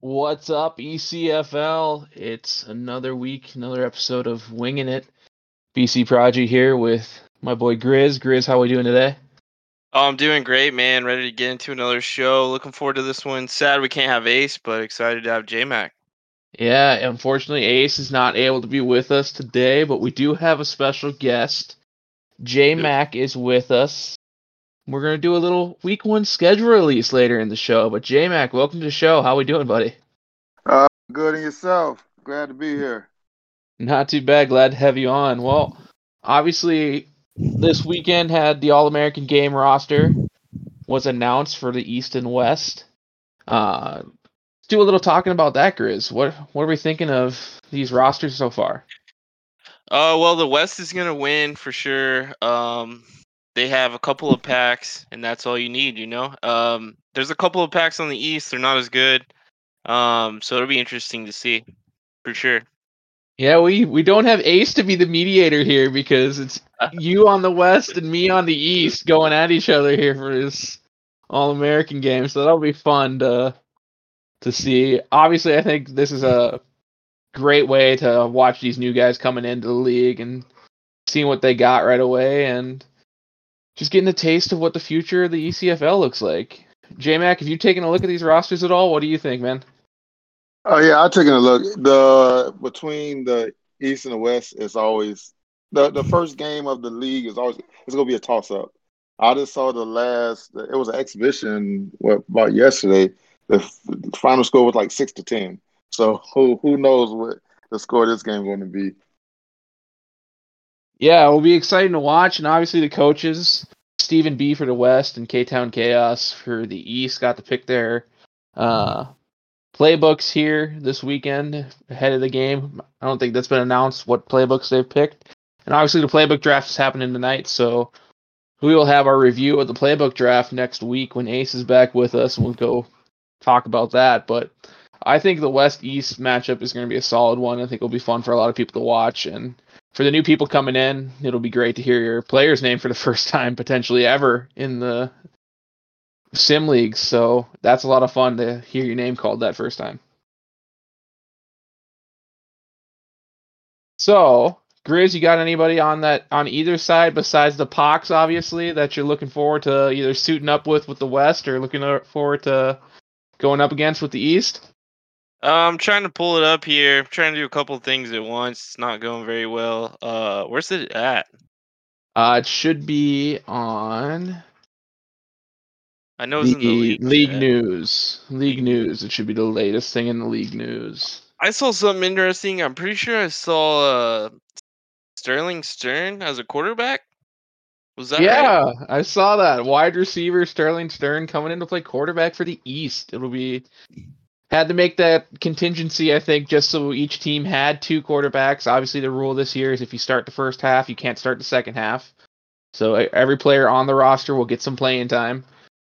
What's up, ECFL? It's another week, another episode of Winging It. BC Prodigy here with my boy Grizz. Grizz, how we doing today? Oh, I'm doing great, man. Ready to get into another show. Looking forward to this one. Sad we can't have Ace, but excited to have JMac. Yeah, unfortunately, Ace is not able to be with us today, but we do have a special guest. J Mac is with us. We're gonna do a little week one schedule release later in the show. But J Mac, welcome to the show. How we doing, buddy? Uh, good and yourself. Glad to be here. Not too bad. Glad to have you on. Well, obviously, this weekend had the All American game roster was announced for the East and West. Uh, let's do a little talking about that, Grizz. What what are we thinking of these rosters so far? Uh, well, the West is gonna win for sure. Um, they have a couple of packs, and that's all you need. You know, um, there's a couple of packs on the East. They're not as good. Um, so it'll be interesting to see, for sure. Yeah, we we don't have Ace to be the mediator here because it's you on the West and me on the East going at each other here for this All American game. So that'll be fun to to see. Obviously, I think this is a great way to watch these new guys coming into the league and seeing what they got right away and just getting a taste of what the future of the ECFL looks like. JMac, have you taken a look at these rosters at all? What do you think, man? Oh yeah, I've taken a look. The between the East and the West is always the the first game of the league is always it's gonna be a toss up. I just saw the last. It was an exhibition what, about yesterday. The, the final score was like six to ten. So who who knows what the score of this game is going to be? Yeah, it will be exciting to watch, and obviously the coaches, Stephen B for the West and K Town Chaos for the East, got to pick their uh, playbooks here this weekend ahead of the game. I don't think that's been announced what playbooks they've picked, and obviously the playbook draft is happening tonight, so we will have our review of the playbook draft next week when Ace is back with us, we'll go talk about that. But I think the West East matchup is going to be a solid one. I think it'll be fun for a lot of people to watch. And for the new people coming in, it'll be great to hear your player's name for the first time, potentially ever, in the sim leagues. So that's a lot of fun to hear your name called that first time. So, Grizz, you got anybody on that on either side besides the Pox, obviously, that you're looking forward to either suiting up with with the West or looking forward to going up against with the East? Uh, I'm trying to pull it up here. I'm trying to do a couple things at once. It's not going very well. Uh, where's it at? Uh, it should be on. I know it's the in the league. league news. League news. It should be the latest thing in the league news. I saw something interesting. I'm pretty sure I saw uh, Sterling Stern as a quarterback. Was that right? yeah, I saw that wide receiver Sterling Stern coming in to play quarterback for the East. It'll be had to make that contingency, I think, just so each team had two quarterbacks. Obviously, the rule this year is if you start the first half, you can't start the second half. So every player on the roster will get some playing time.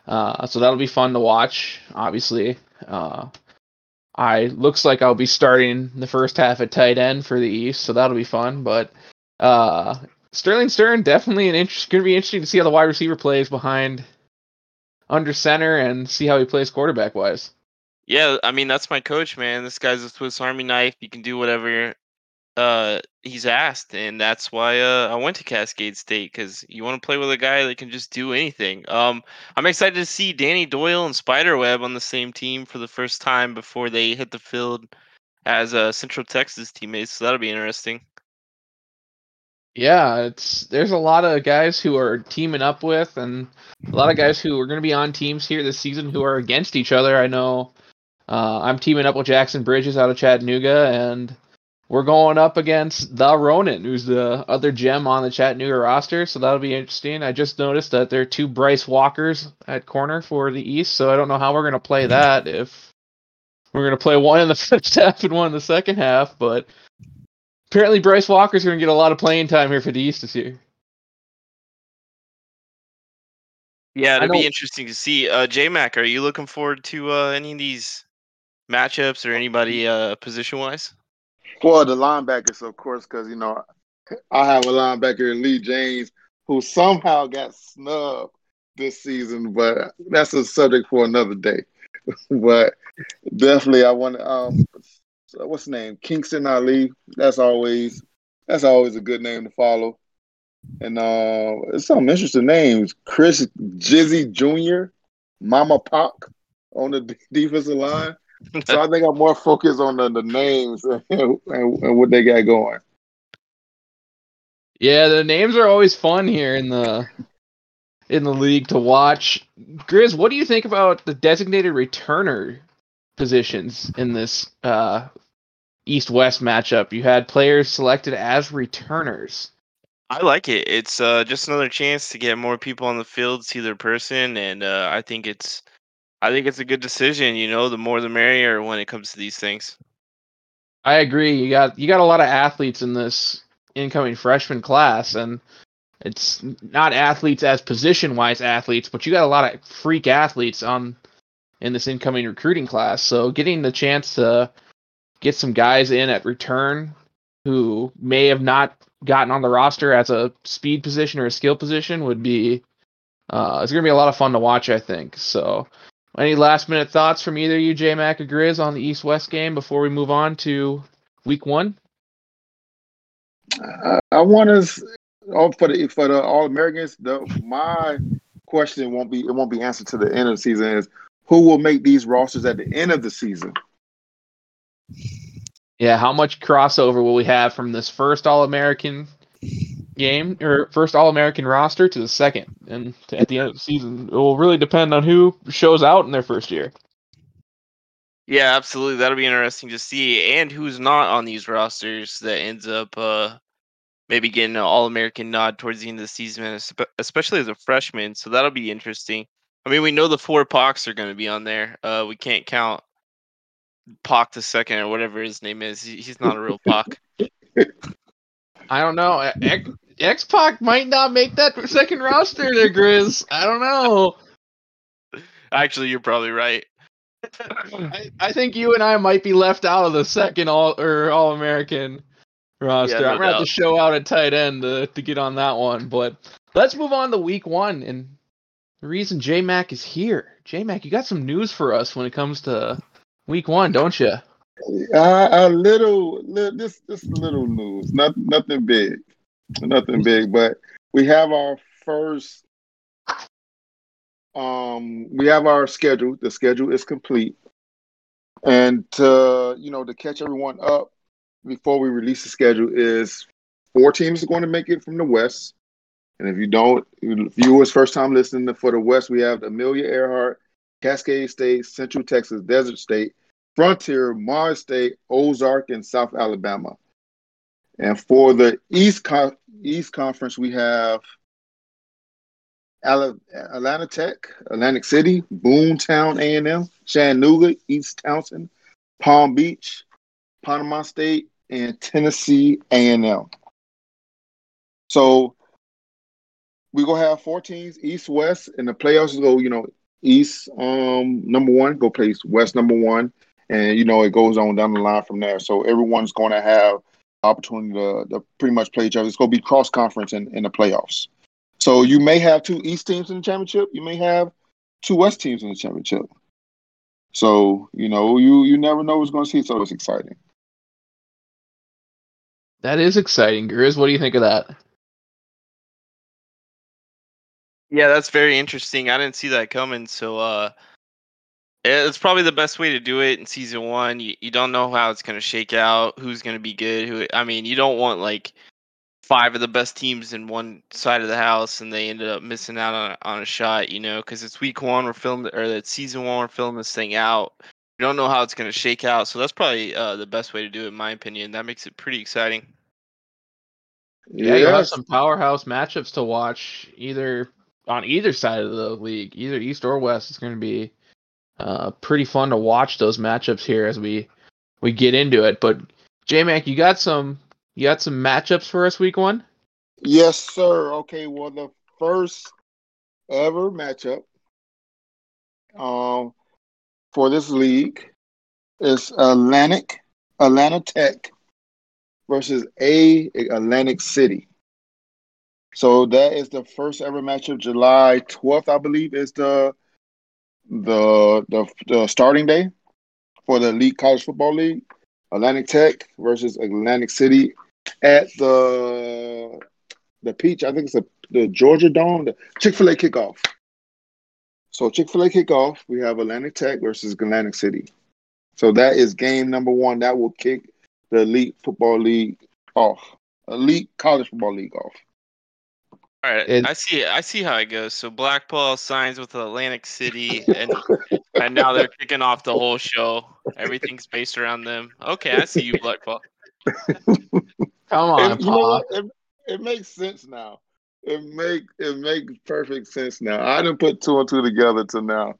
Uh, so that'll be fun to watch. Obviously, uh, I looks like I'll be starting the first half at tight end for the East, so that'll be fun. But uh, Sterling Stern definitely an interest. Going to be interesting to see how the wide receiver plays behind under center and see how he plays quarterback wise. Yeah, I mean that's my coach, man. This guy's a Swiss Army knife. He can do whatever uh he's asked, and that's why uh I went to Cascade State because you want to play with a guy that can just do anything. Um, I'm excited to see Danny Doyle and Spiderweb on the same team for the first time before they hit the field as uh, Central Texas teammates. So that'll be interesting. Yeah, it's there's a lot of guys who are teaming up with, and a lot of guys who are going to be on teams here this season who are against each other. I know uh, I'm teaming up with Jackson Bridges out of Chattanooga, and we're going up against the Ronin, who's the other gem on the Chattanooga roster. So that'll be interesting. I just noticed that there are two Bryce Walkers at corner for the East, so I don't know how we're going to play that. If we're going to play one in the first half and one in the second half, but apparently Bryce Walker's going to get a lot of playing time here for the East this year. Yeah, it'll be interesting to see. Uh, J Mac, are you looking forward to uh, any of these matchups or anybody uh, position wise? Well, the linebackers, of course, because you know I have a linebacker, Lee James, who somehow got snubbed this season, but that's a subject for another day. but definitely I want um what's the name Kingston Ali. That's always that's always a good name to follow. And uh, some interesting names: Chris Jizzy Jr., Mama Pac on the defensive line. So I think I'm more focused on the, the names and, and, and what they got going. Yeah, the names are always fun here in the in the league to watch. Grizz, what do you think about the designated returner positions in this uh, East West matchup? You had players selected as returners. I like it. It's uh, just another chance to get more people on the field, see their person, and uh, I think it's, I think it's a good decision. You know, the more the merrier when it comes to these things. I agree. You got you got a lot of athletes in this incoming freshman class, and it's not athletes as position wise athletes, but you got a lot of freak athletes on in this incoming recruiting class. So getting the chance to get some guys in at return who may have not gotten on the roster as a speed position or a skill position would be uh, it's gonna be a lot of fun to watch, I think. So any last minute thoughts from either you, J Mac or Grizz, on the East West game before we move on to week one? I, I want to oh, for the for the All Americans. The my question won't be it won't be answered to the end of the season. Is who will make these rosters at the end of the season? Yeah, how much crossover will we have from this first All American game or first All American roster to the second, and at the end of the season, it will really depend on who shows out in their first year. Yeah, absolutely. That'll be interesting to see, and who's not on these rosters that ends up uh, maybe getting an All American nod towards the end of the season, especially as a freshman. So that'll be interesting. I mean, we know the four Pox are going to be on there. Uh, we can't count Pac the second or whatever his name is. He's not a real Pac. I don't know. X Pac might not make that second roster there, Grizz. I don't know. Actually, you're probably right. I, I, think you and I might be left out of the second all or all American roster. Yeah, no I'm gonna doubt. have to show out at tight end to, to get on that one. But let's move on to week one. And the reason J Mac is here. J Mac, you got some news for us when it comes to Week one, don't you? Uh, a little, little, this, this little news. Not, nothing big, nothing big. But we have our first. Um, we have our schedule. The schedule is complete, and to you know to catch everyone up before we release the schedule is four teams are going to make it from the West. And if you don't, viewers first time listening for the West, we have Amelia Earhart, Cascade State, Central Texas, Desert State, Frontier, Mars State, Ozark, and South Alabama. And for the East Con- East Conference, we have Atlanta Tech, Atlantic City, Boontown A&M, Chattanooga, East Townsend, Palm Beach, Panama State, and Tennessee A&M. So we gonna have four teams, East, West, and the playoffs go. You know, East um number one go play West number one, and you know it goes on down the line from there. So everyone's going to have opportunity to, to pretty much play each other. It's going to be cross conference in, in the playoffs. So you may have two East teams in the championship. You may have two West teams in the championship. So you know you you never know what's going to see. So it's exciting. That is exciting, Grizz. What do you think of that? Yeah, that's very interesting. I didn't see that coming. So, uh, it's probably the best way to do it in season one. You, you don't know how it's going to shake out, who's going to be good. Who I mean, you don't want like five of the best teams in one side of the house, and they ended up missing out on on a shot. You know, because it's week one, we're filming or it's season one, we're filming this thing out. You don't know how it's going to shake out, so that's probably uh, the best way to do it, in my opinion. That makes it pretty exciting. Yeah, you have some powerhouse matchups to watch, either on either side of the league, either East or West. It's going to be uh, pretty fun to watch those matchups here as we we get into it. But J Mac, you got some you got some matchups for us week one? Yes, sir. Okay, well the first ever matchup um for this league is Atlantic Atlanta Tech versus A Atlantic City. So that is the first ever matchup. July 12th, I believe, is the the the the starting day for the Elite College Football League, Atlantic Tech versus Atlantic City at the the Peach. I think it's a, the Georgia Dome, the Chick Fil A kickoff. So Chick Fil A kickoff, we have Atlantic Tech versus Atlantic City. So that is game number one. That will kick the Elite Football League off. Elite College Football League off. All right, And- I see. I see how it goes. So Blackball signs with Atlantic City, and and now they're kicking off the whole show. Everything's based around them. Okay, I see you, Blackball. Come on, It, you know It, it makes sense now. It make it makes perfect sense now. I didn't put two and two together till now.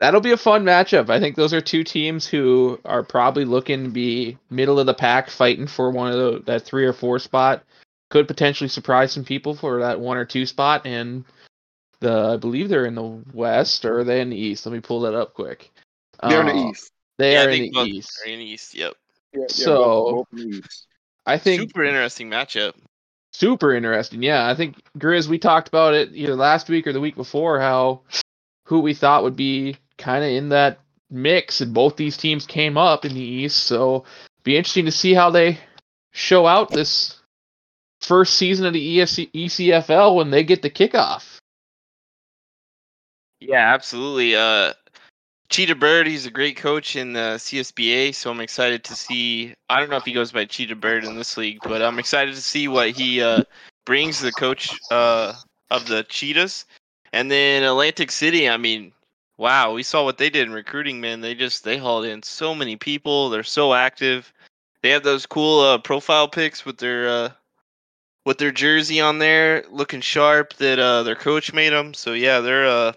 That'll be a fun matchup. I think those are two teams who are probably looking to be middle of the pack, fighting for one of the, that three or four spot. Could potentially surprise some people for that one or two spot. And the I believe they're in the west or are they in the east? Let me pull that up quick. They're in the Uh, east. They yeah, are in think the east. Are in the East. Yep. Yeah, yeah, so- both, both east. I think Super interesting matchup. super interesting. Yeah, I think Grizz, we talked about it either last week or the week before how who we thought would be kind of in that mix, and both these teams came up in the East. So be interesting to see how they show out this first season of the E ESC, ECFL when they get the kickoff. Yeah, absolutely. Uh, Cheetah Bird, he's a great coach in the CSBA, so I'm excited to see. I don't know if he goes by Cheetah Bird in this league, but I'm excited to see what he uh, brings the coach uh, of the Cheetahs. And then Atlantic City, I mean, wow, we saw what they did in recruiting, man. They just they hauled in so many people. They're so active. They have those cool uh, profile pics with their uh, with their jersey on there, looking sharp. That uh, their coach made them. So yeah, they're uh,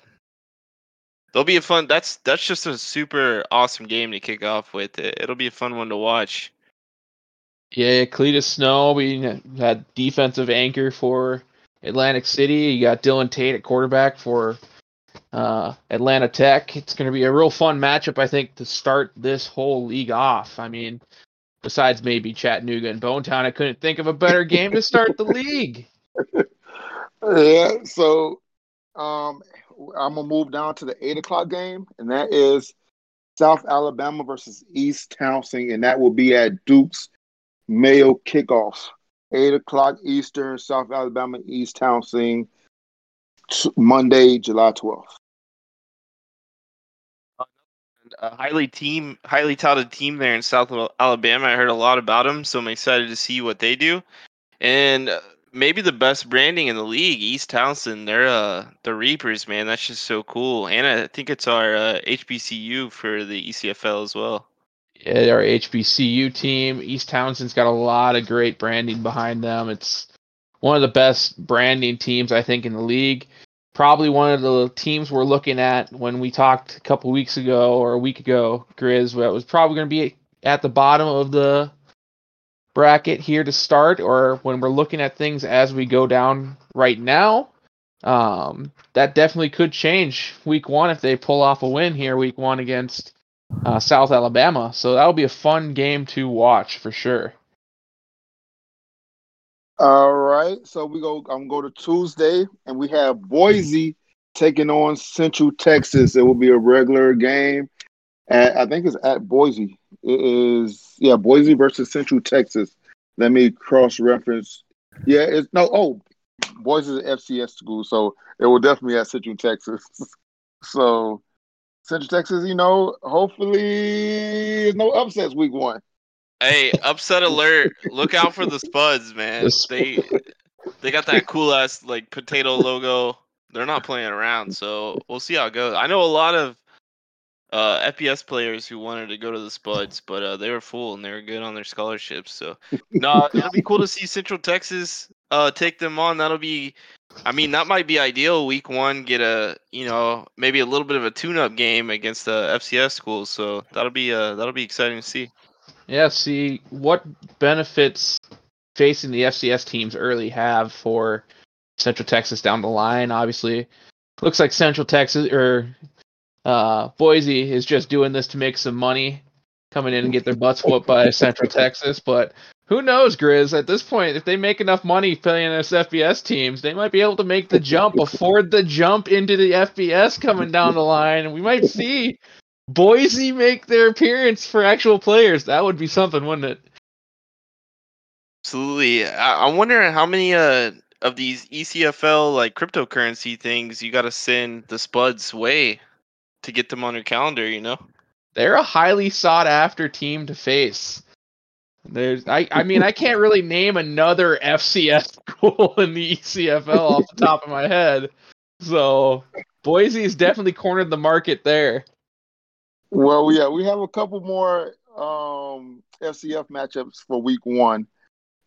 they'll be a fun. That's that's just a super awesome game to kick off with. It, it'll be a fun one to watch. Yeah, Cletus Snow, we had defensive anchor for Atlantic City. You got Dylan Tate at quarterback for uh, Atlanta Tech. It's going to be a real fun matchup, I think, to start this whole league off. I mean, besides maybe Chattanooga and Bonetown, I couldn't think of a better game to start the league. Yeah, so um, I'm gonna move down to the eight o'clock game, and that is South Alabama versus East Townsend, and that will be at Duke's Mayo kickoff. Eight o'clock Eastern, South Alabama, East Townsend, t- Monday, July twelfth. A highly team, highly touted team there in South Alabama. I heard a lot about them, so I'm excited to see what they do. And uh, maybe the best branding in the league, East Townsend. They're uh the Reapers, man. That's just so cool. And I think it's our uh, HBCU for the ECFL as well. Yeah, our HBCU team, East Townsend's got a lot of great branding behind them. It's one of the best branding teams, I think, in the league. Probably one of the teams we're looking at when we talked a couple weeks ago or a week ago, Grizz, that was probably going to be at the bottom of the bracket here to start, or when we're looking at things as we go down right now. Um, that definitely could change week one if they pull off a win here, week one against uh, South Alabama. So that'll be a fun game to watch for sure. All right, so we go. I'm go to Tuesday, and we have Boise taking on Central Texas. It will be a regular game. At, I think it's at Boise. It is yeah, Boise versus Central Texas. Let me cross reference. Yeah, it's no. Oh, Boise is an FCS school, so it will definitely at Central Texas. so Central Texas, you know, hopefully no upsets week one. Hey, upset alert! Look out for the Spuds, man. The Sp- They they got that cool ass like potato logo. They're not playing around, so we'll see how it goes. I know a lot of uh, FPS players who wanted to go to the Spuds, but uh, they were full and they were good on their scholarships. So no, it'll be cool to see Central Texas uh, take them on. That'll be, I mean, that might be ideal. Week one, get a you know maybe a little bit of a tune-up game against the FCS schools. So that'll be uh, that'll be exciting to see. Yeah, see what benefits facing the FCS teams early have for Central Texas down the line. Obviously, looks like Central Texas or uh, Boise is just doing this to make some money, coming in and get their butts whooped by Central Texas. But who knows, Grizz? At this point, if they make enough money playing us FBS teams, they might be able to make the jump, afford the jump into the FBS coming down the line, and we might see Boise make their appearance for actual players. That would be something, wouldn't it? Absolutely. I, I wonder how many uh of these ECFL like cryptocurrency things you got to send the Spuds way to get them on your calendar. You know. They're a highly sought after team to face. There's, I, I mean, I can't really name another FCS school in the ECFL off the top of my head. So Boise's definitely cornered the market there. Well, yeah, we have a couple more um, FCS matchups for week one.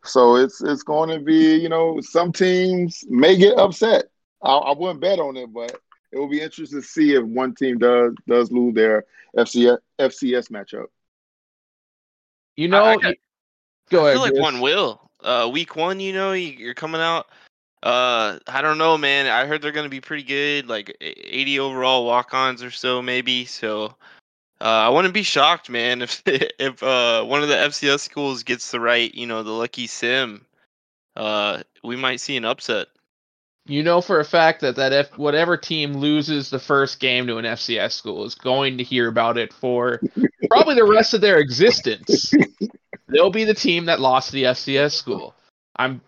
So it's it's going to be, you know, some teams may get upset. I, I wouldn't bet on it, but it will be interesting to see if one team does does lose their FCS FCS matchup. You know, I got- go I ahead. feel like Chris. one will. Uh, week one, you know, you- you're coming out. Uh, I don't know, man. I heard they're gonna be pretty good, like 80 overall walk-ons or so, maybe. So, uh, I wouldn't be shocked, man, if if uh one of the FCS schools gets the right, you know, the lucky sim. Uh, we might see an upset. You know for a fact that that if whatever team loses the first game to an FCS school is going to hear about it for probably the rest of their existence. They'll be the team that lost the FCS school. I'm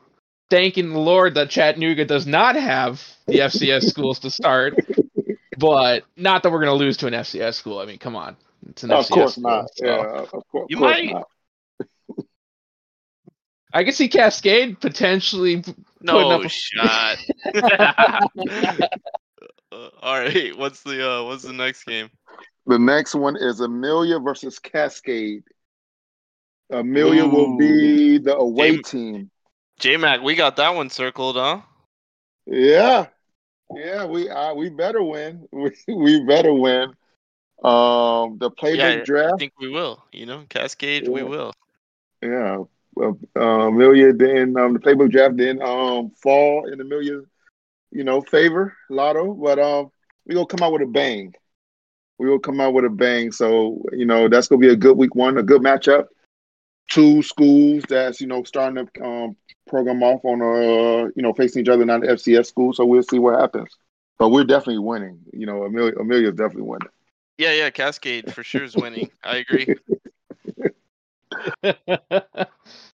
thanking the Lord that Chattanooga does not have the FCS schools to start, but not that we're going to lose to an FCS school. I mean, come on, it's an of FCS course school, not. so. Yeah, of course, You of course might- not. I can see Cascade potentially. No up a- shot. Uh, all right, what's the uh what's the next game? The next one is Amelia versus Cascade. Amelia will be the away Jam- team. J Mac, we got that one circled, huh? Yeah, yeah, we uh, we better win. We we better win. Um, the playbook Yeah, I think we will. You know, Cascade, we will. Yeah, well, uh, Amelia then um, the playbook draft didn't um, fall in Amelia's you know favor lotto, but um, we gonna come out with a bang. We will come out with a bang. So you know that's gonna be a good week one, a good matchup. Two schools that's you know starting to um, program off on uh you know facing each other, not the FCS school. So we'll see what happens. But we're definitely winning. You know, Amelia Amelia's definitely winning. Yeah, yeah, Cascade for sure is winning. I agree.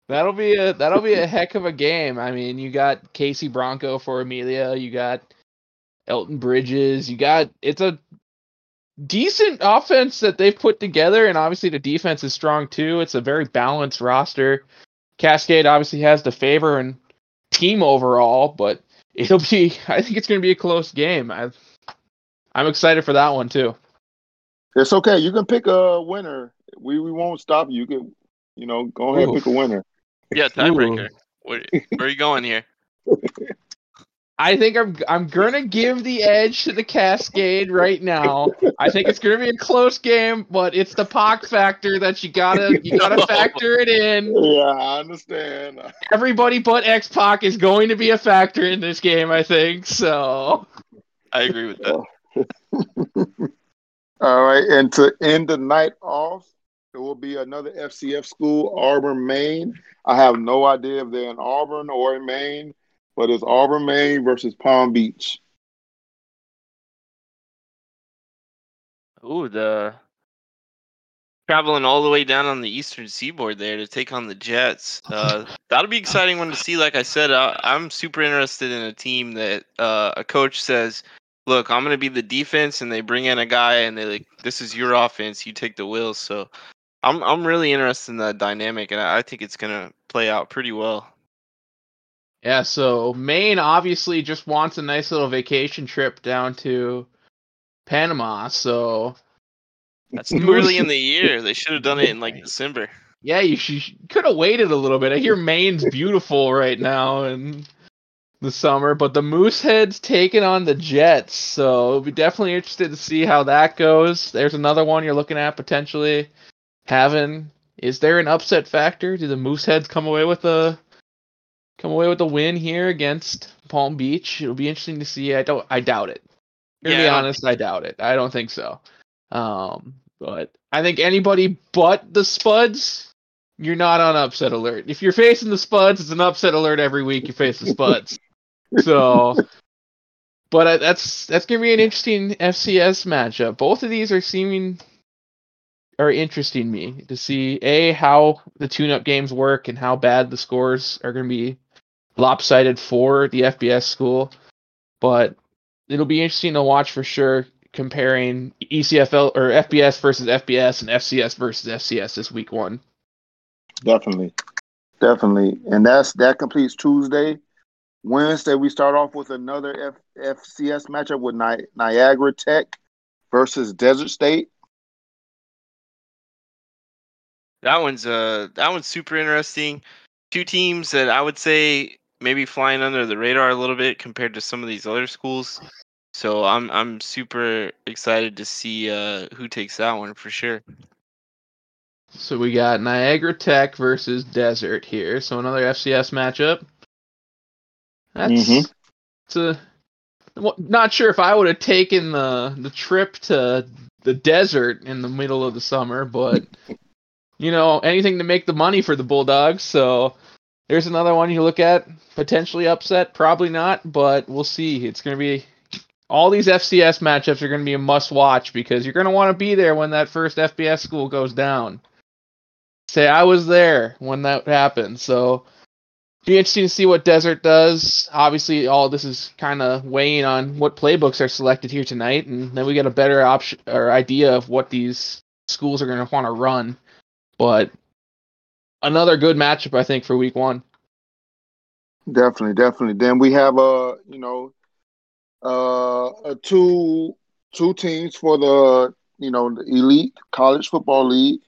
that'll be a that'll be a heck of a game. I mean, you got Casey Bronco for Amelia, you got Elton Bridges, you got it's a decent offense that they've put together, and obviously the defense is strong too. It's a very balanced roster. Cascade obviously has the favor and team overall, but it'll be I think it's gonna be a close game. I I'm excited for that one too. It's okay. You can pick a winner. We we won't stop you. You can you know go ahead and pick a winner. Yeah, tiebreaker. Where, where are you going here? I think I'm I'm gonna give the edge to the Cascade right now. I think it's gonna be a close game, but it's the Pac factor that you gotta you gotta factor it in. Yeah, I understand. Everybody but X Pac is going to be a factor in this game, I think. So I agree with that. All right, and to end the night off, it will be another FCS school, Auburn, Maine. I have no idea if they're in Auburn or in Maine, but it's Auburn, Maine versus Palm Beach. Ooh, the traveling all the way down on the eastern seaboard there to take on the Jets. Uh, that'll be exciting one to see. Like I said, I, I'm super interested in a team that uh, a coach says, "Look, I'm going to be the defense," and they bring in a guy and they like, "This is your offense. You take the wheels." So, I'm I'm really interested in that dynamic, and I, I think it's going to play out pretty well. Yeah, so Maine obviously just wants a nice little vacation trip down to Panama. So That's too early in the year. They should have done it in like December. yeah, you should could have waited a little bit. I hear Maine's beautiful right now in the summer, but the Mooseheads taking on the Jets, so we'll be definitely interested to see how that goes. There's another one you're looking at potentially having. Is there an upset factor? Do the Mooseheads come away with a come away with a win here against Palm Beach? It'll be interesting to see. I don't. I doubt it. To Yeah, be honest, I doubt it. I don't think so. Um, but I think anybody but the Spuds you're not on upset alert. If you're facing the Spuds, it's an upset alert every week you face the Spuds. so, but uh, that's that's gonna be an interesting FCS matchup. Both of these are seeming are interesting me to see a how the tune-up games work and how bad the scores are gonna be lopsided for the FBS school. But it'll be interesting to watch for sure comparing ECFL or FBS versus FBS and FCS versus FCS this week one. Definitely, definitely, and that's that completes Tuesday. Wednesday we start off with another F- FCS matchup with Ni- Niagara Tech versus Desert State. That one's uh that one's super interesting. Two teams that I would say maybe flying under the radar a little bit compared to some of these other schools. So I'm I'm super excited to see uh, who takes that one for sure. So we got Niagara Tech versus Desert here. So another FCS matchup. That's Mhm. it's a not sure if I would have taken the the trip to the desert in the middle of the summer, but you know anything to make the money for the Bulldogs. So there's another one you look at potentially upset, probably not, but we'll see. It's gonna be all these FCS matchups are gonna be a must watch because you're gonna want to be there when that first FBS school goes down. Say I was there when that happened, so be interesting to see what Desert does. Obviously, all this is kind of weighing on what playbooks are selected here tonight, and then we get a better option or idea of what these schools are going to want to run. But another good matchup, I think, for week one. Definitely, definitely. Then we have uh, you know, uh, uh, two two teams for the you know the elite college football league.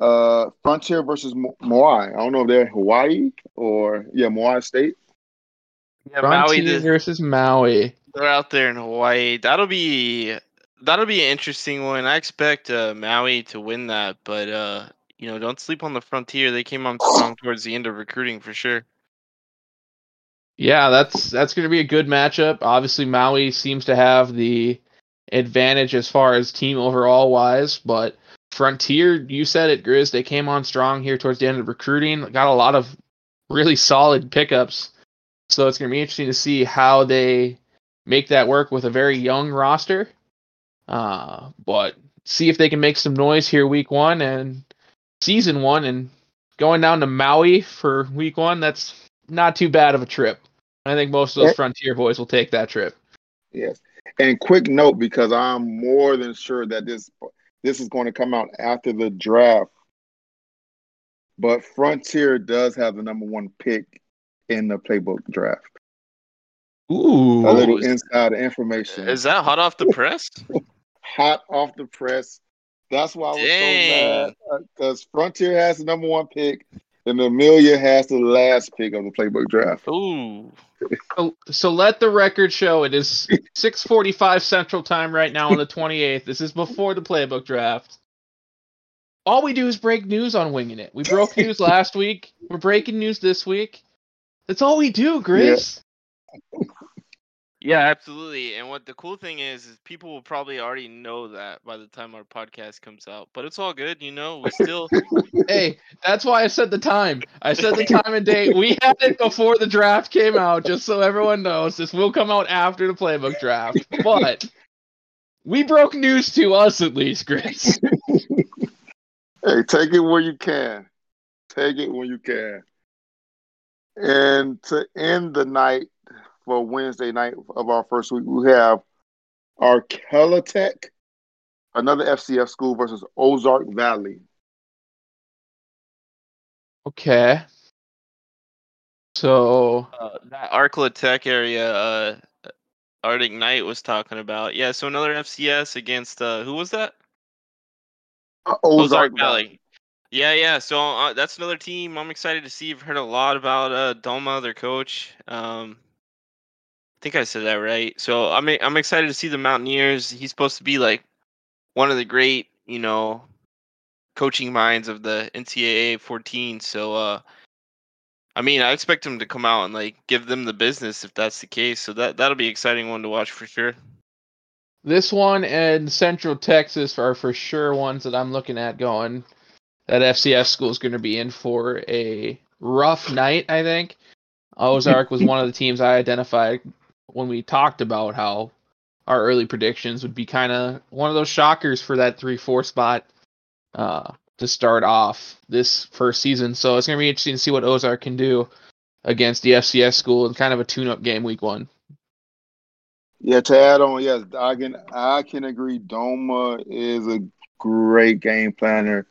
Uh, Frontier versus Mo- Moai. I don't know if they're Hawaii or yeah, Moai State. Yeah, Maui, Frontier the- versus Maui. they're out there in Hawaii. That'll be that'll be an interesting one. I expect uh, Maui to win that, but uh, you know, don't sleep on the Frontier. They came on strong towards the end of recruiting for sure. Yeah, that's that's going to be a good matchup. Obviously, Maui seems to have the advantage as far as team overall wise, but Frontier, you said it, Grizz. They came on strong here towards the end of recruiting. Got a lot of really solid pickups, so it's going to be interesting to see how they make that work with a very young roster. Uh, but see if they can make some noise here week one and season one, and going down to Maui for week one. That's not too bad of a trip. I think most of those. Frontier boys will take that trip. Yes. And quick note because I'm more than sure that this this is going to come out after the draft. But Frontier does have the number one pick in the playbook draft. Ooh, A little is- insider information. Is that hot off the press? hot off the press. That's why I was Dang. so mad because Frontier has the number one pick, and Amelia has the last pick of the playbook draft. Ooh. So, so let the record show it is 6:45 Central Time right now on the 28th. This is before the playbook draft. All we do is break news on winging it. We broke news last week. We're breaking news this week. That's all we do, Grace. Yeah, absolutely. And what the cool thing is, is people will probably already know that by the time our podcast comes out. But it's all good, you know. We still, Hey, that's why I said the time. I said the time and date. We had it before the draft came out, just so everyone knows. This will come out after the playbook draft. But we broke news to us at least, Grace. Hey, take it where you can. Take it when you can. And to end the night for Wednesday night of our first week, we have Arcella Tech, another FCS school versus Ozark Valley. Okay. So uh, that Arkla Tech area, uh, Arctic Knight was talking about. Yeah, so another FCS against uh, who was that? Uh, Ozark Valley. Yeah, yeah. So uh, that's another team I'm excited to see. I've heard a lot about uh, Doma, their coach. Um, I think I said that right. So I'm I'm excited to see the Mountaineers. He's supposed to be like one of the great, you know, coaching minds of the NCAA 14. So uh, I mean, I expect him to come out and like give them the business if that's the case. So that that'll be exciting one to watch for sure. this one and Central Texas are for sure ones that I'm looking at going. that FCS school is going to be in for a rough night. I think Ozark was one of the teams I identified when we talked about how our early predictions would be kind of one of those shockers for that three four spot uh, to start off this first season. So it's going to be interesting to see what Ozark can do against the FCS school in kind of a tune up game week one. Yeah, to add on, yes, I can I can agree. Doma is a great game planner,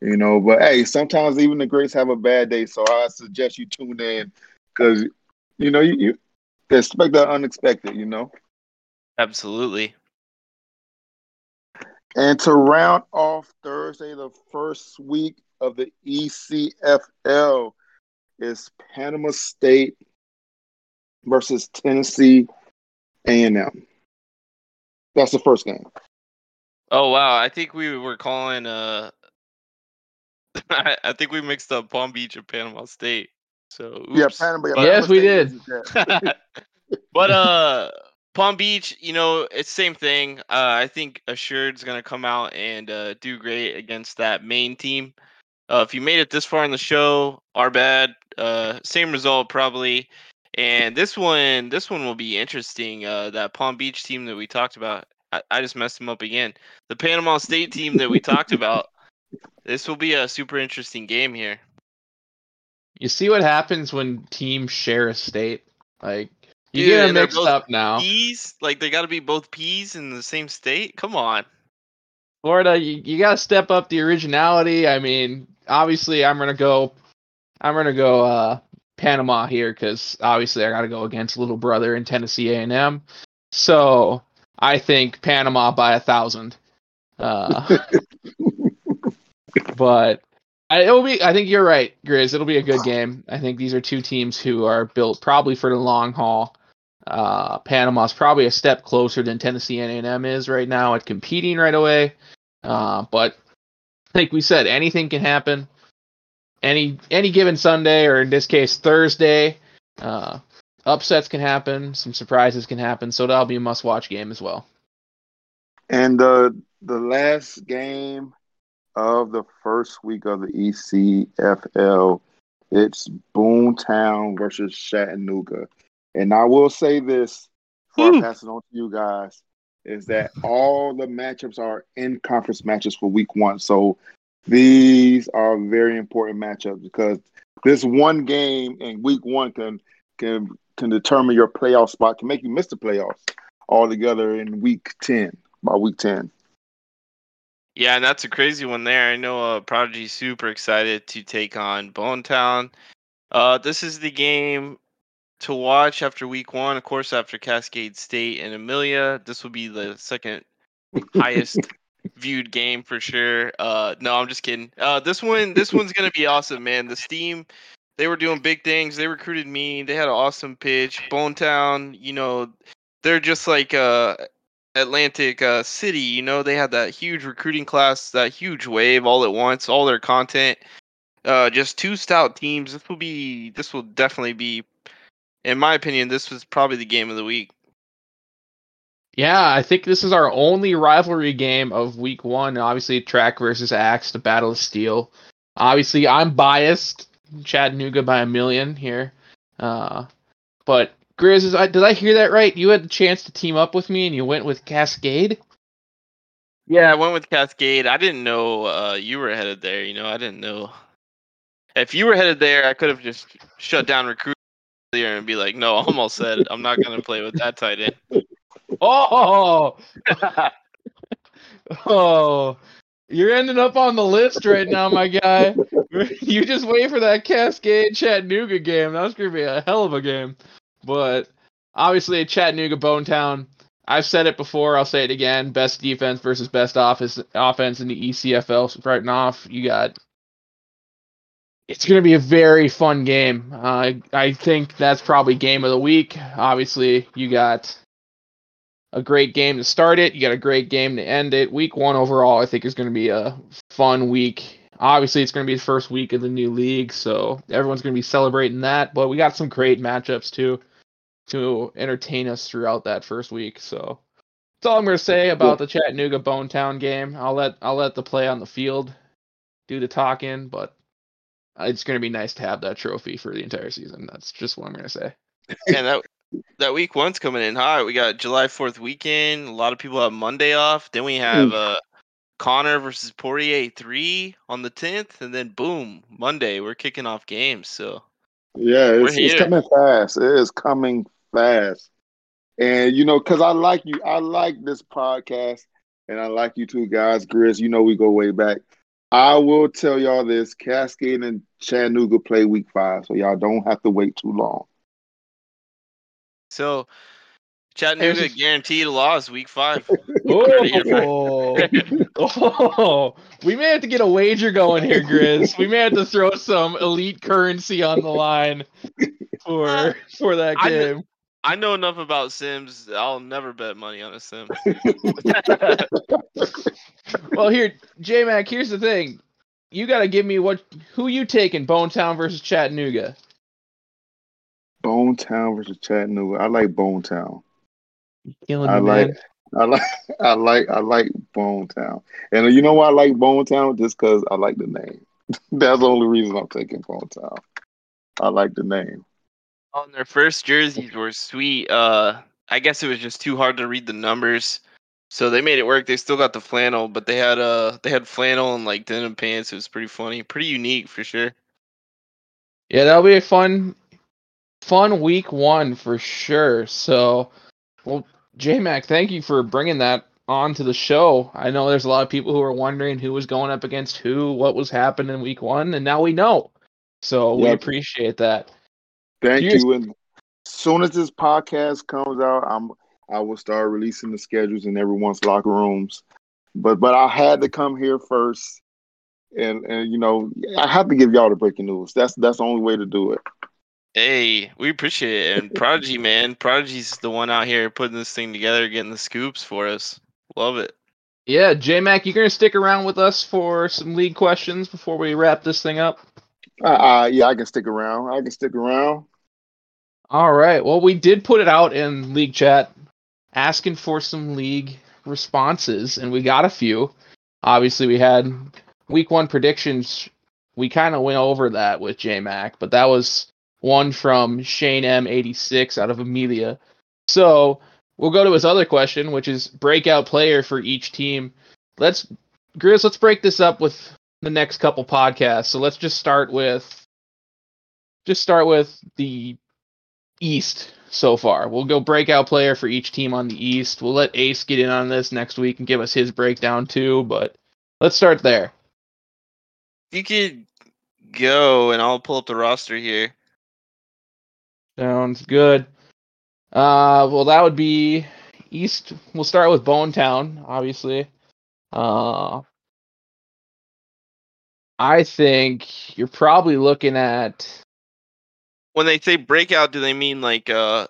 you know. But hey, sometimes even the greats have a bad day, so I suggest you tune in because you know you, you expect the unexpected, you know. Absolutely. And to round off Thursday, the first week of the ECFL is Panama State versus Tennessee A&M. That's the first game. Oh wow, I think we were calling. Uh, I, I think we mixed up Palm Beach and Panama State. So oops. Yeah, Panama. But- Yes, we did. but uh Palm Beach, you know, it's same thing. Uh I think Assured's gonna come out and uh do great against that main team. Uh if you made it this far in the show, our bad. Uh same result probably. And this one this one will be interesting. Uh that Palm Beach team that we talked about. I, I just messed them up again. The Panama State team that we talked about. This will be a super interesting game here. You see what happens when teams share a state? Like you Dude, get them and they're mixed both up now. Peas? Like they gotta be both peas in the same state? Come on. Florida, you, you got to step up the originality. I mean, obviously, I'm gonna go. I'm gonna go uh, Panama here because obviously I got to go against little brother in Tennessee A&M. So I think Panama by a thousand. Uh, but I, it'll be. I think you're right, Grizz. It'll be a good game. I think these are two teams who are built probably for the long haul. Uh, Panama's probably a step closer than Tennessee A&M is right now at competing right away. Uh, but like we said, anything can happen. Any any given Sunday, or in this case Thursday, uh, upsets can happen. Some surprises can happen. So that'll be a must-watch game as well. And the the last game of the first week of the ECFL, it's Boomtown versus Chattanooga. And I will say this before Woo. I hmm. pass it on to you guys, is that all the matchups are in conference matches for week one. So these are very important matchups because this one game in week one can can can determine your playoff spot, can make you miss the playoffs altogether in week ten, by week ten. Yeah, and that's a crazy one there. I know uh, Prodigy's super excited to take on Bone Town. Uh, this is the game to watch after week one. Of course, after Cascade State and Amelia, this will be the second highest viewed game for sure. Uh, no, I'm just kidding. Uh, this one, this one's gonna be awesome, man. The Steam, they were doing big things. They recruited me. They had an awesome pitch. Bone Town, you know, they're just like uh Atlantic uh, City, you know, they had that huge recruiting class, that huge wave all at once, all their content. Uh, just two stout teams. This will be, this will definitely be, in my opinion, this was probably the game of the week. Yeah, I think this is our only rivalry game of week one. Obviously, track versus axe, the battle of steel. Obviously, I'm biased. Chattanooga by a million here. Uh, but Grizz, is I, did I hear that right? You had the chance to team up with me and you went with Cascade? Yeah, I went with Cascade. I didn't know uh, you were headed there. You know, I didn't know. If you were headed there, I could have just shut down recruiting earlier and be like, no, I'm all set. I'm not going to play with that tight end. Oh, oh, you're ending up on the list right now, my guy. you just wait for that Cascade Chattanooga game. That's gonna be a hell of a game. But obviously, Chattanooga Bone Town. I've said it before. I'll say it again. Best defense versus best office offense in the ECFL starting off. You got. It's going to be a very fun game. Uh, I think that's probably game of the week. Obviously, you got a great game to start it. You got a great game to end it. Week one overall, I think is going to be a fun week. Obviously, it's going to be the first week of the new league, so everyone's going to be celebrating that. But we got some great matchups too to entertain us throughout that first week. So that's all I'm going to say about the Chattanooga Bone Town game. I'll let I'll let the play on the field do the talking, but it's going to be nice to have that trophy for the entire season. That's just what I'm going to say. And that that week one's coming in hot. We got July Fourth weekend. A lot of people have Monday off. Then we have uh, Conor versus Poirier three on the tenth, and then boom, Monday we're kicking off games. So Yeah, it's, it's coming fast. It is coming fast. And you know, because I like you, I like this podcast, and I like you two guys, Grizz. You know, we go way back. I will tell y'all this: Cascade and Chattanooga play week five, so y'all don't have to wait too long. so Chattanooga There's- guaranteed a loss week five. Ready here for- Oh, oh, we may have to get a wager going here, Grizz. We may have to throw some elite currency on the line for uh, for that game. I know enough about Sims. I'll never bet money on a Sim. Well, here, J Mac. Here's the thing. You got to give me what who you taking, Bone Town versus Chattanooga. Bone Town versus Chattanooga. I like Bone Town. Killing I me, like, man. I like, I like, I like Bone Town. And you know why I like Bone Town? Just because I like the name. That's the only reason I'm taking Bone Town. I like the name. on their first jerseys were sweet. Uh, I guess it was just too hard to read the numbers, so they made it work. They still got the flannel, but they had uh they had flannel and like denim pants. It was pretty funny, pretty unique for sure. Yeah, that'll be a fun, fun week one for sure. So, well, J Mac, thank you for bringing that on to the show. I know there's a lot of people who are wondering who was going up against who, what was happening in week one, and now we know. So we appreciate that. Thank Here's- you. And as soon as this podcast comes out, I'm I will start releasing the schedules in everyone's locker rooms. But but I had to come here first. And and you know, I have to give y'all the breaking news. That's that's the only way to do it. Hey, we appreciate it. And Prodigy, man, Prodigy's the one out here putting this thing together, getting the scoops for us. Love it. Yeah, J Mac, you're gonna stick around with us for some league questions before we wrap this thing up? Uh, uh yeah, I can stick around. I can stick around. All right. Well, we did put it out in league chat asking for some league responses, and we got a few. Obviously, we had week one predictions. We kind of went over that with J Mac, but that was one from Shane M86 out of Amelia. So we'll go to his other question, which is breakout player for each team. Let's, Grizz, let's break this up with the next couple podcasts. So let's just start with, just start with the East so far. We'll go breakout player for each team on the East. We'll let Ace get in on this next week and give us his breakdown too, but let's start there. You could go, and I'll pull up the roster here. Sounds good. Uh well that would be East we'll start with Bone Town, obviously. Uh I think you're probably looking at When they say breakout, do they mean like uh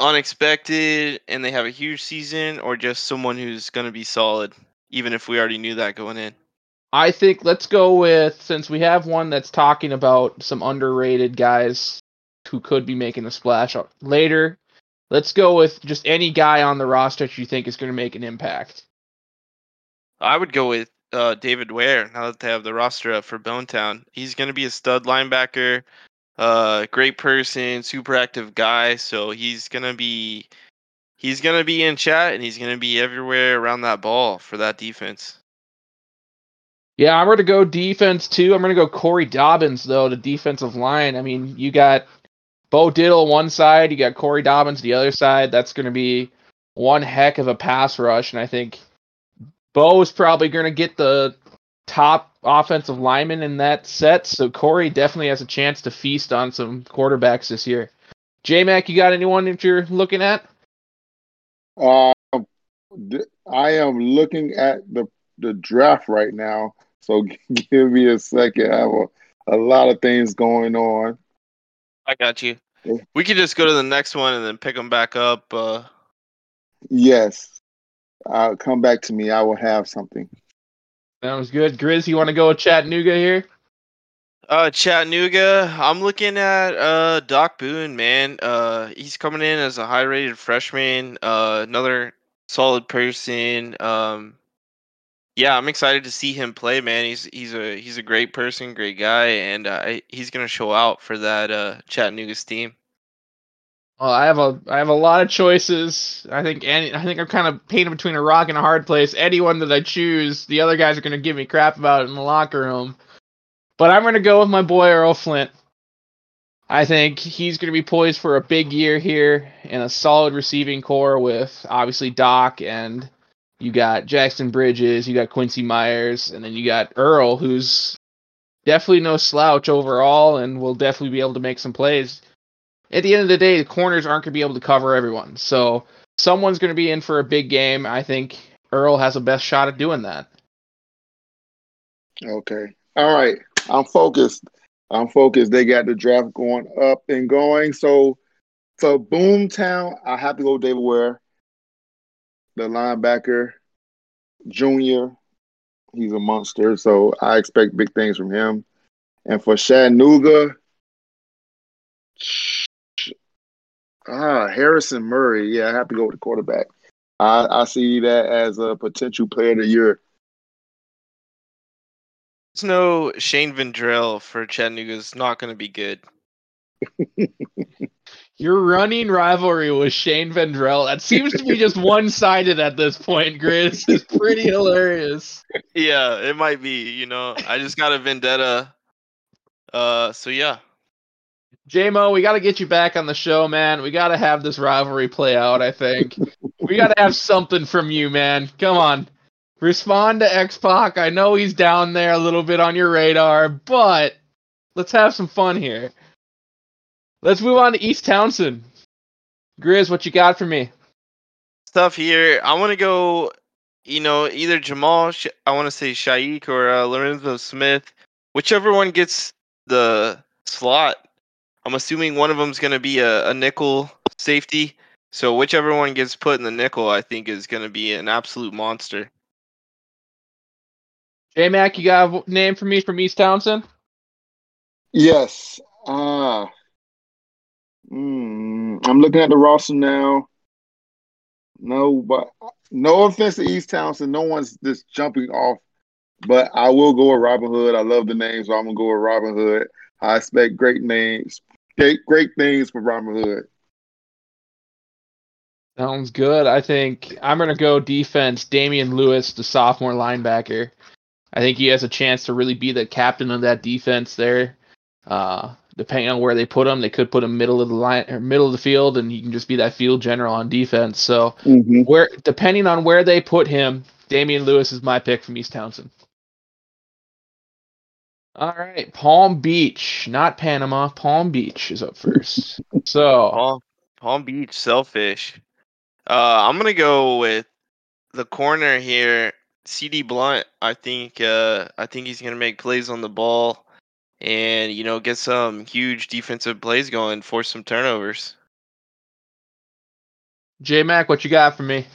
unexpected and they have a huge season, or just someone who's gonna be solid, even if we already knew that going in? I think let's go with since we have one that's talking about some underrated guys who could be making a splash later. Let's go with just any guy on the roster that you think is going to make an impact. I would go with uh, David Ware now that they have the roster up for Bone Town. He's going to be a stud linebacker, uh, great person, super active guy. So he's going to be he's going to be in chat and he's going to be everywhere around that ball for that defense. Yeah, I'm going to go defense too. I'm going to go Corey Dobbins though, the defensive line. I mean, you got Bo Diddle one side, you got Corey Dobbins the other side. That's going to be one heck of a pass rush, and I think Bo is probably going to get the top offensive lineman in that set. So Corey definitely has a chance to feast on some quarterbacks this year. J Mac, you got anyone that you're looking at? Um, th- I am looking at the the draft right now, so give me a second. I have a, a lot of things going on. I got you. We could just go to the next one and then pick them back up. Uh, Yes, uh, come back to me. I will have something. Sounds good. Grizz, you want to go with Chattanooga here? Uh, Chattanooga. I'm looking at uh Doc Boone, man. Uh, he's coming in as a high-rated freshman. Uh, another solid person. Um, yeah, I'm excited to see him play, man. He's he's a he's a great person, great guy, and uh, he's gonna show out for that uh, Chattanooga's team. Well, I have a I have a lot of choices. I think any I think I'm kind of painted between a rock and a hard place. Anyone that I choose, the other guys are gonna give me crap about it in the locker room. But I'm gonna go with my boy Earl Flint. I think he's gonna be poised for a big year here and a solid receiving core with obviously Doc and you got Jackson Bridges, you got Quincy Myers, and then you got Earl, who's definitely no slouch overall and will definitely be able to make some plays at the end of the day, the corners aren't going to be able to cover everyone. So someone's going to be in for a big game. I think Earl has the best shot at doing that. Okay. All right. I'm focused. I'm focused. They got the draft going up and going. So for Bone Town, I have to go David Ware, the linebacker, junior. He's a monster. So I expect big things from him. And for Chattanooga, Ah, Harrison Murray. Yeah, I have to go with the quarterback. I, I see that as a potential player of the year. There's no Shane Vendrell for Chattanooga is not going to be good. Your running rivalry with Shane Vendrell, that seems to be just one sided at this point, Grizz. It's pretty hilarious. Yeah, it might be. You know, I just got a vendetta. Uh, so yeah. JMO, we got to get you back on the show, man. We got to have this rivalry play out, I think. we got to have something from you, man. Come on. Respond to X Pac. I know he's down there a little bit on your radar, but let's have some fun here. Let's move on to East Townsend. Grizz, what you got for me? Stuff here. I want to go, you know, either Jamal, I want to say Shaik or uh, Lorenzo Smith, whichever one gets the slot I'm assuming one of them's going to be a, a nickel safety. So whichever one gets put in the nickel, I think is going to be an absolute monster. J Mac, you got a name for me from East Townsend? Yes. Uh, mm, I'm looking at the roster now. No, but no offense to East Townsend. No one's just jumping off. But I will go with Robin Hood. I love the name, so I'm gonna go with Robin Hood. I expect great names, great, great things for Robin Hood. Sounds good. I think I'm to go defense. Damian Lewis, the sophomore linebacker. I think he has a chance to really be the captain of that defense there. Uh, depending on where they put him, they could put him middle of the line or middle of the field, and he can just be that field general on defense. So, mm-hmm. where depending on where they put him, Damian Lewis is my pick from East Townsend. All right, Palm Beach, not Panama. Palm Beach is up first. So Palm, Palm Beach, selfish. Uh, I'm gonna go with the corner here. CD Blunt. I think. Uh, I think he's gonna make plays on the ball, and you know, get some huge defensive plays going, force some turnovers. J Mac, what you got for me?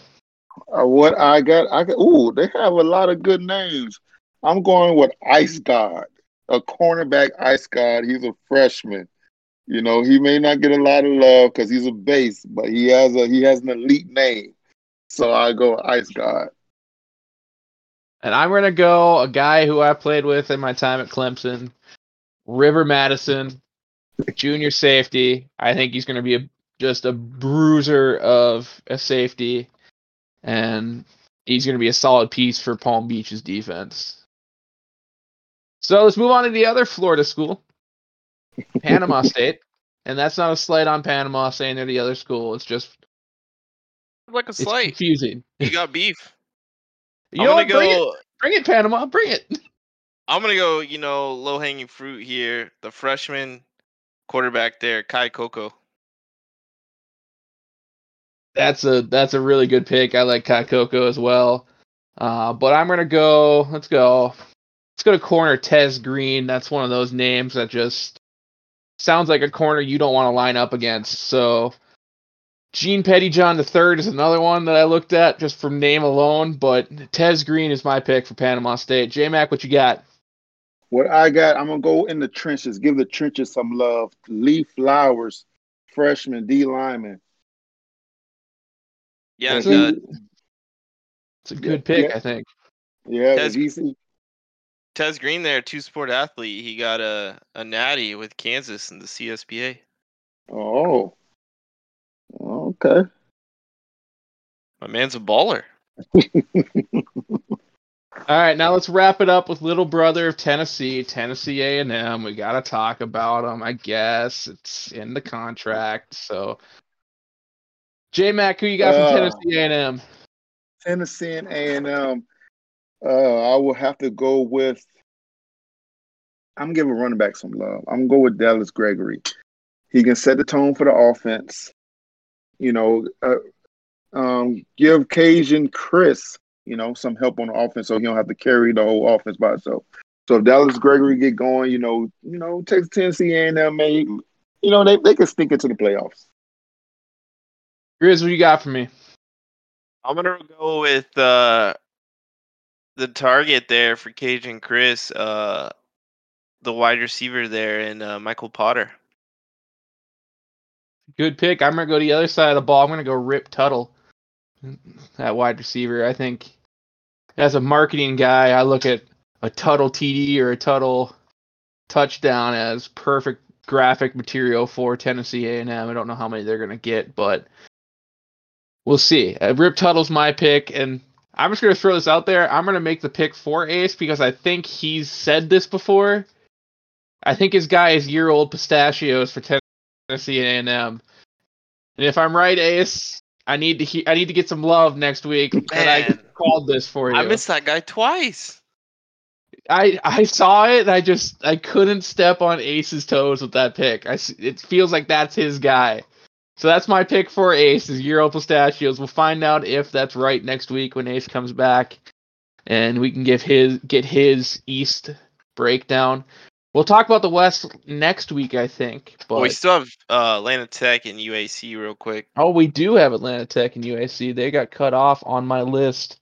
Uh, what I got, I got. Ooh, they have a lot of good names. I'm going with Ice God a cornerback ice god. He's a freshman. You know, he may not get a lot of love because he's a base, but he has a he has an elite name. So I go Ice God. And I'm gonna go a guy who I played with in my time at Clemson, River Madison, junior safety. I think he's gonna be a, just a bruiser of a safety, and he's gonna be a solid piece for Palm Beach's defense. So let's move on to the other Florida school, Panama State. And that's not a slight on Panama saying they're the other school. It's just like a slight. confusing. You got beef. you I'm know what? Go, bring, it, bring it, Panama. Bring it. I'm gonna go. You know, low hanging fruit here. The freshman quarterback there, Kai Coco. That's a that's a really good pick. I like Kai Coco as well. Uh, but I'm gonna go. Let's go. Let's go to corner Tez Green. That's one of those names that just sounds like a corner you don't want to line up against. So Gene Pettyjohn III is another one that I looked at just from name alone, but Tez Green is my pick for Panama State. J Mac, what you got? What I got, I'm gonna go in the trenches, give the trenches some love. Lee Flowers, freshman D lineman. Yeah, it's a, it's a good pick, yeah. I think. Yeah, Tez- the DC. Tez Green there, two sport athlete. He got a, a natty with Kansas in the CSBA. Oh. Okay. My man's a baller. All right, now let's wrap it up with little brother of Tennessee, Tennessee A&M. We got to talk about him, I guess. It's in the contract. So, J Mac, who you got from Uh, Tennessee A&M? Tennessee and A and M. Uh, I will have to go with. I'm giving running back some love. I'm gonna go with Dallas Gregory. He can set the tone for the offense. You know, uh, um, give Cajun Chris, you know, some help on the offense so he don't have to carry the whole offense by himself. So if Dallas Gregory get going, you know, you know, Texas Tennessee A and M, may, you know, they they can sneak into the playoffs. Grizz, what you got for me? I'm gonna go with uh, the target there for Cajun Chris, uh, the wide receiver there, and uh, Michael Potter. Good pick. I'm going to go to the other side of the ball. I'm going to go Rip Tuttle, that wide receiver. I think as a marketing guy, I look at a Tuttle TD or a Tuttle touchdown as perfect graphic material for Tennessee A&M. I don't know how many they're going to get, but we'll see. Uh, Rip Tuttle's my pick, and I'm just going to throw this out there. I'm going to make the pick for Ace because I think he's said this before. I think his guy is year-old pistachios for Tennessee A&M. And if I'm right, Ace, I need to he- I need to get some love next week. And I called this for you. I missed that guy twice. I I saw it. And I just I couldn't step on Ace's toes with that pick. I it feels like that's his guy. So that's my pick for Ace is Euro Pistachios. We'll find out if that's right next week when Ace comes back, and we can give his get his East breakdown. We'll talk about the West next week, I think. But But we still have uh, Atlanta Tech and UAC real quick. Oh, we do have Atlanta Tech and UAC. They got cut off on my list.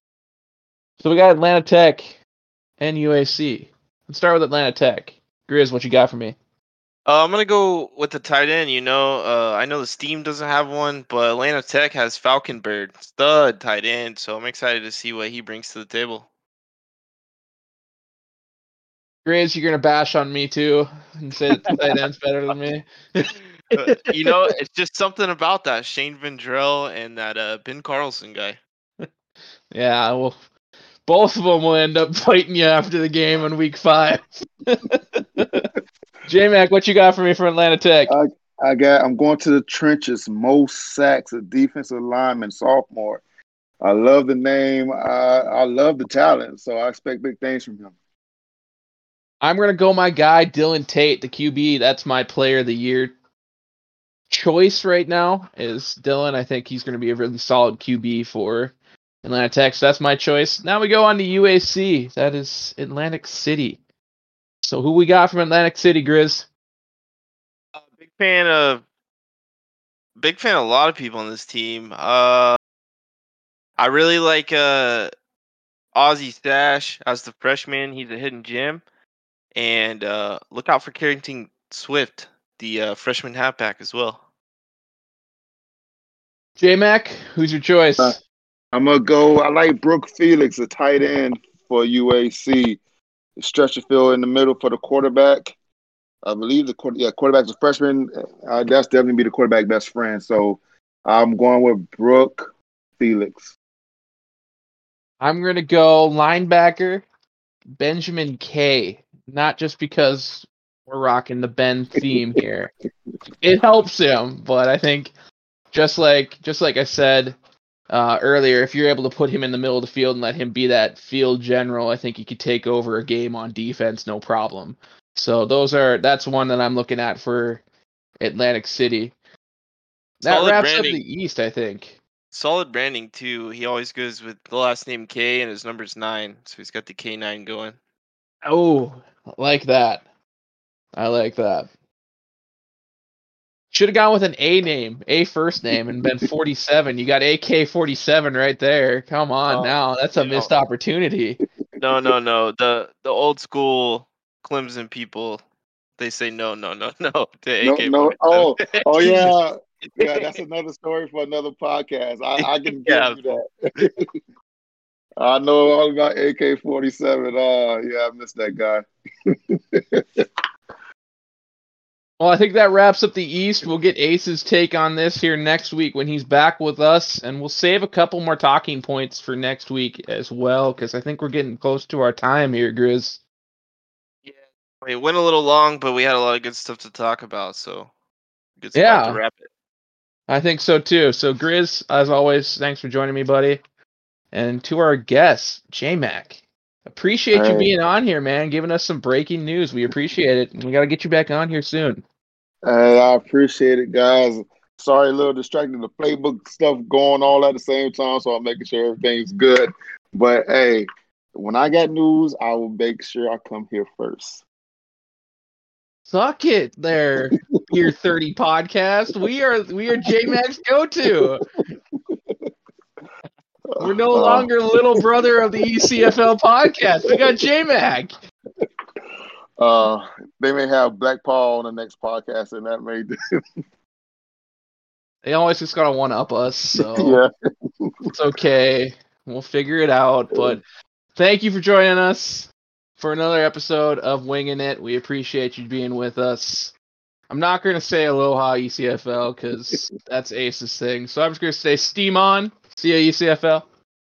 So we got Atlanta Tech and UAC. Let's start with Atlanta Tech. Grizz, what you got for me? Uh, I'm gonna go with the tight end. You know, uh, I know the Steam doesn't have one, but Atlanta Tech has Falcon Bird, stud tight end. So I'm excited to see what he brings to the table. Grizz, you're gonna bash on me too and say that the tight end's better than me. You know, it's just something about that Shane Vendrell and that uh, Ben Carlson guy. Yeah, well, both of them will end up fighting you after the game in week five. J Mac, what you got for me from Atlanta Tech? I got. I'm going to the trenches. Most sacks, a defensive lineman, sophomore. I love the name. I, I love the talent. So I expect big things from him. I'm gonna go my guy Dylan Tate, the QB. That's my player of the year choice right now. Is Dylan? I think he's gonna be a really solid QB for Atlanta Tech. So that's my choice. Now we go on to UAC. That is Atlantic City. So who we got from Atlantic City, Grizz? Uh, big fan of, big fan of a lot of people on this team. Uh, I really like uh, Ozzy Stash as the freshman. He's a hidden gem, and uh, look out for Carrington Swift, the uh, freshman halfback as well. J Mac, who's your choice? Uh, I'm gonna go. I like Brooke Felix, a tight end for UAC. Stretch the field in the middle for the quarterback. I believe the quarter, yeah, quarterback's a freshman. Uh, that's definitely be the quarterback best friend. So I'm going with Brooke Felix. I'm gonna go linebacker Benjamin K. Not just because we're rocking the Ben theme here. it helps him, but I think just like just like I said uh, earlier, if you're able to put him in the middle of the field and let him be that field general, I think he could take over a game on defense, no problem. So those are that's one that I'm looking at for Atlantic City. That Solid wraps branding. up the East, I think. Solid branding too. He always goes with the last name K and his number's nine, so he's got the K nine going. Oh, like that. I like that. Should have gone with an A name, A first name, and been 47. You got AK 47 right there. Come on Oh, now. That's a you know. missed opportunity. No, no, no. The the old school Clemson people, they say no, no, no, no to No, AK. no. Oh, oh yeah, yeah. That's another story for another podcast. I, I can give Yeah. you that. I know all about AK forty seven. Uh yeah, I missed that guy. Well, I think that wraps up the East. We'll get Ace's take on this here next week when he's back with us, and we'll save a couple more talking points for next week as well, because I think we're getting close to our time here, Grizz. Yeah, it went a little long, but we had a lot of good stuff to talk about, so good spot Yeah. to wrap it. I think so too. So, Grizz, as always, thanks for joining me, buddy. And to our guest, J Mac. Appreciate you Hey. being on here, man, giving us some breaking news. We appreciate it. And we got to get you back on here soon. Hey, I appreciate it, guys. Sorry, a little distracted. The playbook stuff going all at the same time, so I'm making sure everything's good. But hey, when I got news, I will make sure I come here first. Suck it there, Year 30 podcast. We are we are J Mac's go to. We're no longer little brother of the ECFL podcast. We got J Mac. Uh, they may have Black Paul on the next podcast, and that may. Do. They always just gotta one up us, so yeah. it's okay. We'll figure it out. But thank you for joining us for another episode of Winging It. We appreciate you being with us. I'm not gonna say Aloha ECFL because that's Ace's thing. So I'm just gonna say Steam on. See E ECFL.